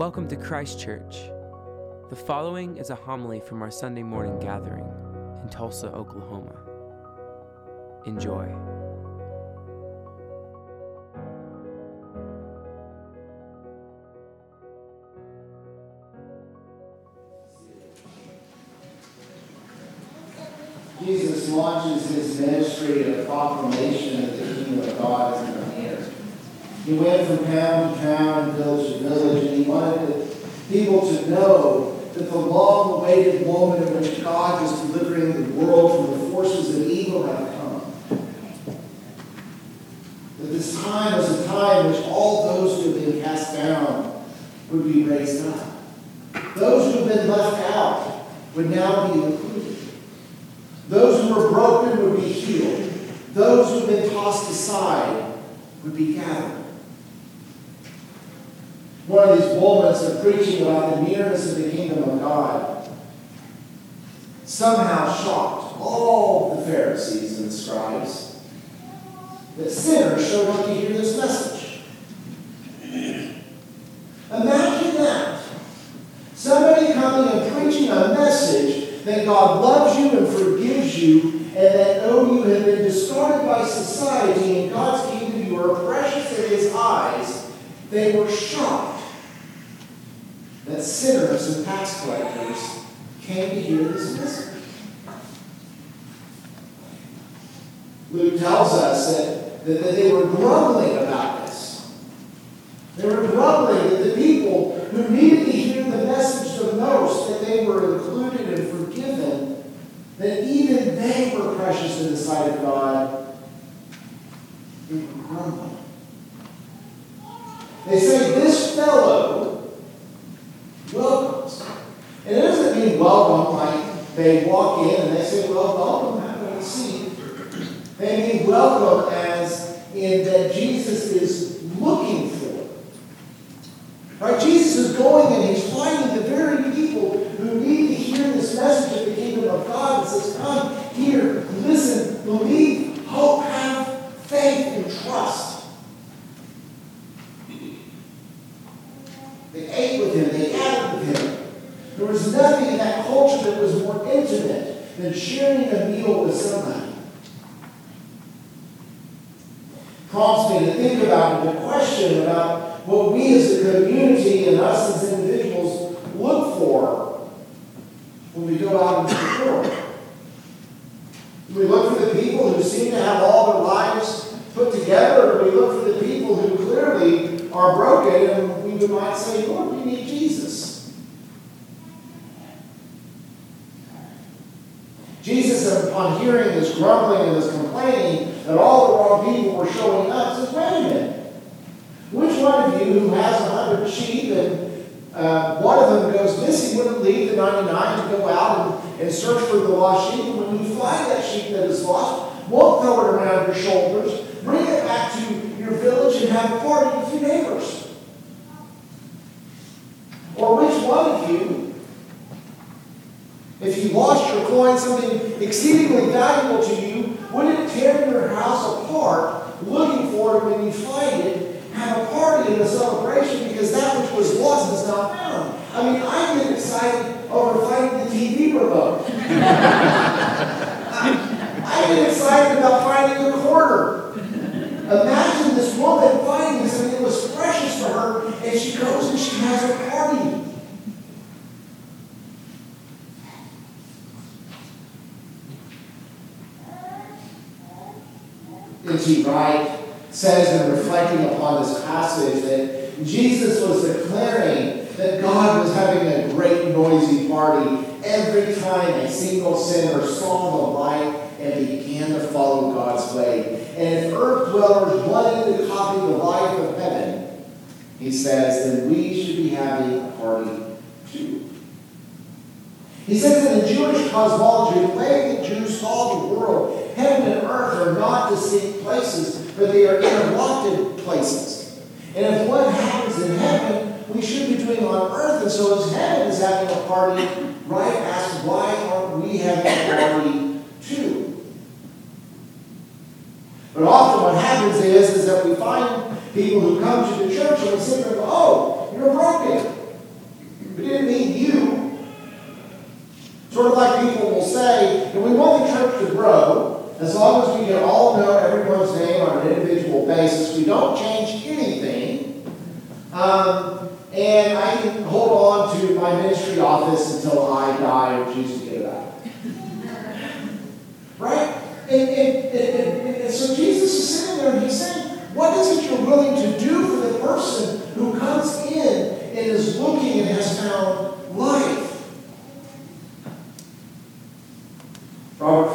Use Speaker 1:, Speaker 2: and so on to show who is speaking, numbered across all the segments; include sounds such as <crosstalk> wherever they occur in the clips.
Speaker 1: Welcome to Christ Church. The following is a homily from our Sunday morning gathering in Tulsa, Oklahoma. Enjoy.
Speaker 2: Jesus launches his ministry of proclamation of the kingdom of God. He went from town to town and village to village, and he wanted the people to know that the long-awaited moment in which God was delivering the world from the forces of evil had come. That this time was a time in which all those who had been cast down would be raised up. Those who had been left out would now be included. Those who were broken would be healed. Those who had been tossed aside would be gathered. One of these moments of preaching about the nearness of the kingdom of God somehow shocked all the Pharisees and the scribes that sinners showed up to hear this message. Imagine that. Somebody coming and preaching a message that God loves you and forgives you, and that oh, you have been discarded by society and God's kingdom, you are precious in His eyes, they were shocked that sinners and tax collectors came to hear this message. Luke tells us that, that, that they were grumbling about this. They were grumbling that the people who needed to hear the message the most, that they were included and forgiven, that even they were precious in the sight of God, they were grumbling. They say, This fellow welcomes. And it doesn't mean welcome like they walk in and they say, Well, welcome, have a seat. They mean welcome as in that Jesus is looking for. Right? Jesus is going and he's finding the very people who need to hear this message of the kingdom of God and says, Come here, listen, believe, hope, have faith, and trust. They ate with him, they gathered with him. There was nothing in that culture that was more intimate than sharing a meal with somebody. Prompts me to think about the question about what we as a community and us as individuals look for when we go out into the world. We look for the people who seem to have all their lives put together, or we look for the people who clearly are broken and we might say, Lord, we need Jesus? Jesus, upon hearing this grumbling and this complaining that all the wrong people were showing up, says, wait a minute. Which one of you who has a hundred sheep and uh, one of them goes missing wouldn't leave the 99 to go out and, and search for the lost sheep? And when you find that sheep that is lost, won't throw it around your shoulders, bring it back to your village and have a party with your neighbors. Or which one of you, if you coin, something exceedingly valuable to you, wouldn't tear your house apart looking for it when you find it, have a party and a celebration because that which was lost is not found? I mean, I get excited over finding the TV remote. <laughs> I get excited about finding a quarter. Imagine this woman finding something that was precious to her, and she goes and she has a party. N.T. Wright says in reflecting upon this passage that Jesus was declaring that God was having a great noisy party every time a single sinner saw the light and began to follow God's way. And if earth dwellers wanted to copy the life of heaven, he says, then we should be having a party too. He says that in Jewish cosmology, the way they are interlocked places. And if what happens in heaven, we should be doing on earth. And so as heaven is having a party, Wright asks, why aren't we having a party too? But often what happens is, is that we find people who come to the church and we sit there and go, oh, you're broken. We didn't mean you. Sort of like people will say, and we want the church to grow, as long as we can all know everyone's name on an individual basis. We don't change anything. Um, and I can hold on to my ministry office until I die or choose to get it out. <laughs> right? And, and, and, and, so Jesus is sitting there and he's saying, What is it you're willing to do for the person who comes in and is looking and has found life?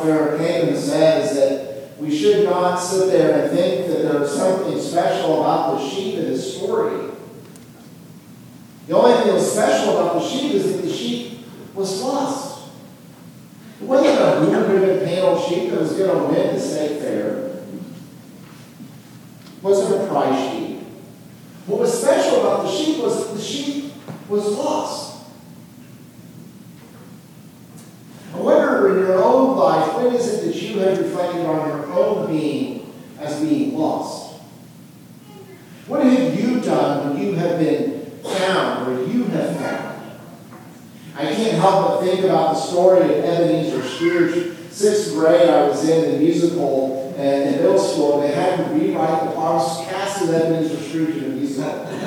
Speaker 2: Robert Farrar Capon is that we should not sit there and think that there's something special about the sheep in this story. The only thing that was special about the sheep is that the sheep was lost. It wasn't a blue ribbon panel sheep that was going to win the state fair. It wasn't a prize sheep. What was special about the sheep was that the sheep was lost. I wonder in your own life, when is it that you have reflected on your own being as being lost? What have you done when you have been found or you have found? I can't help but think about the story of Ebenezer Scrooge. Sixth grade, I was in the musical and in middle school, and they had to rewrite the parts, cast of Ebenezer Scrooge in a musical. <laughs> and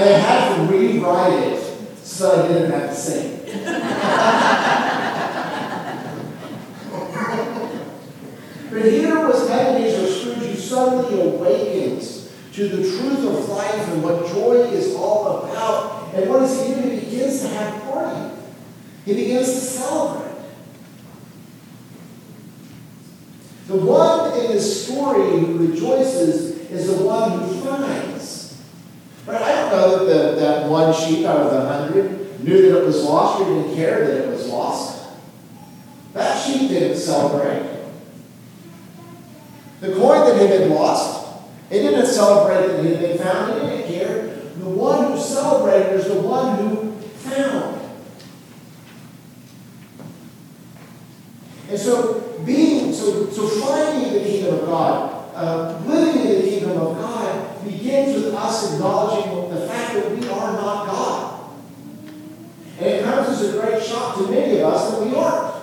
Speaker 2: they had to rewrite it so I didn't have to sing. but here was Ebenezer Scrooge who suddenly awakens to the truth of life and what joy is all about. And what does he? He begins to have party. He begins to celebrate. The one in this story who rejoices is the one who finds. Right? I don't know that the, that one sheep out of the hundred knew that it was lost or didn't care that it was lost. That sheep didn't celebrate. The coin that had been lost, it didn't celebrate that it had been found. It didn't care. The one who celebrated is the one who found. And so being so so finding the kingdom of God, uh, living in the kingdom of God begins with us acknowledging the fact that we are not God. And it comes as a great shock to many of us that we aren't.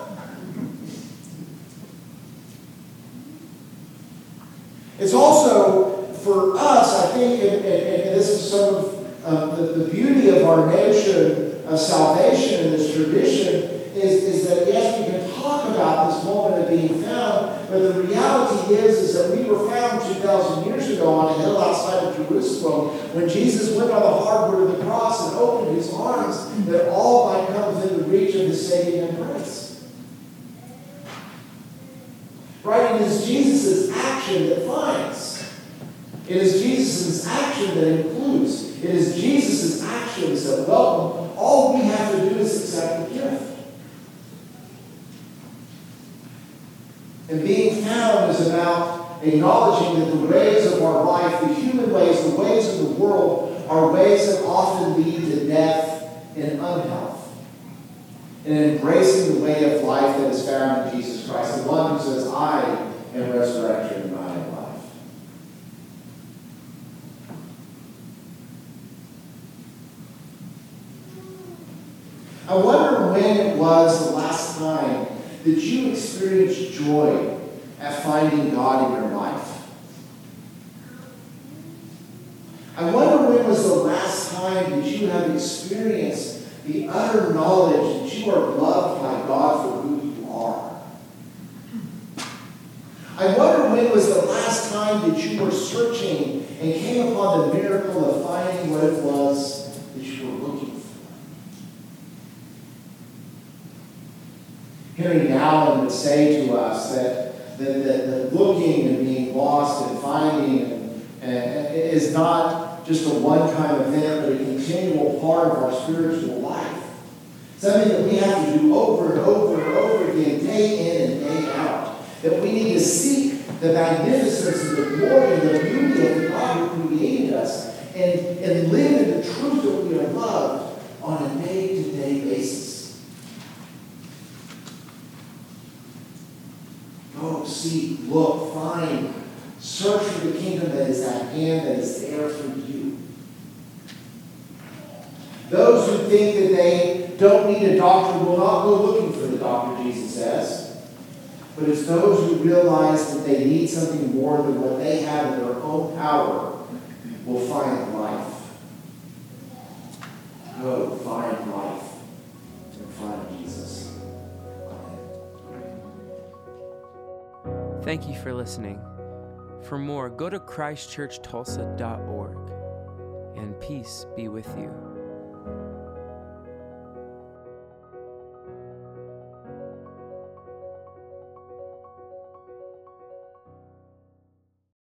Speaker 2: It's also for us, I think, and, and, and this is some of uh, the, the beauty of our notion of salvation in this tradition, is, is that yes, we can talk about this moment of being found, but the reality is, is that we were found 2,000 years ago on a hill outside of Jerusalem when Jesus went on the hardwood of the cross and opened his arms that all might come within the reach of his saving embrace. Right? It is Jesus' action that finds. It is Jesus' action that includes. It is Jesus' actions that welcome. All we have to do is accept the gift. And being found is about acknowledging that the ways of our life, the human ways, the ways of the world, are ways that often lead to death and unhealth. And embracing the way of life that is found in Jesus Christ, the one who says, I am resurrection and I am life. I wonder when it was the last time that you experienced joy at finding God in your life? I wonder when was the last time that you have experienced the utter knowledge that you are loved by God for who you are? I wonder when was the last time that you were searching and came upon the miracle of finding what it was that you were looking for. Henry Nouwen would say to us that, that, that, looking and being lost and finding and, and is not just a one-time event, but a continual part of our spiritual life. Something that we have to do over and over and over again, day in and day out. That we need to seek the magnificence and the glory and the beauty of the God who created us and, and live in the truth that we are loved on a day-to-day basis. Go, seek, look, find, search for the kingdom that is at hand, that is there for you. Those who think that they don't need a doctor will not go looking for the doctor, Jesus says. But it's those who realize that they need something more than what they have in their own power will find life. Go find life
Speaker 1: Thank you for listening. For more, go to christchurchtulsa.org, and peace be with you.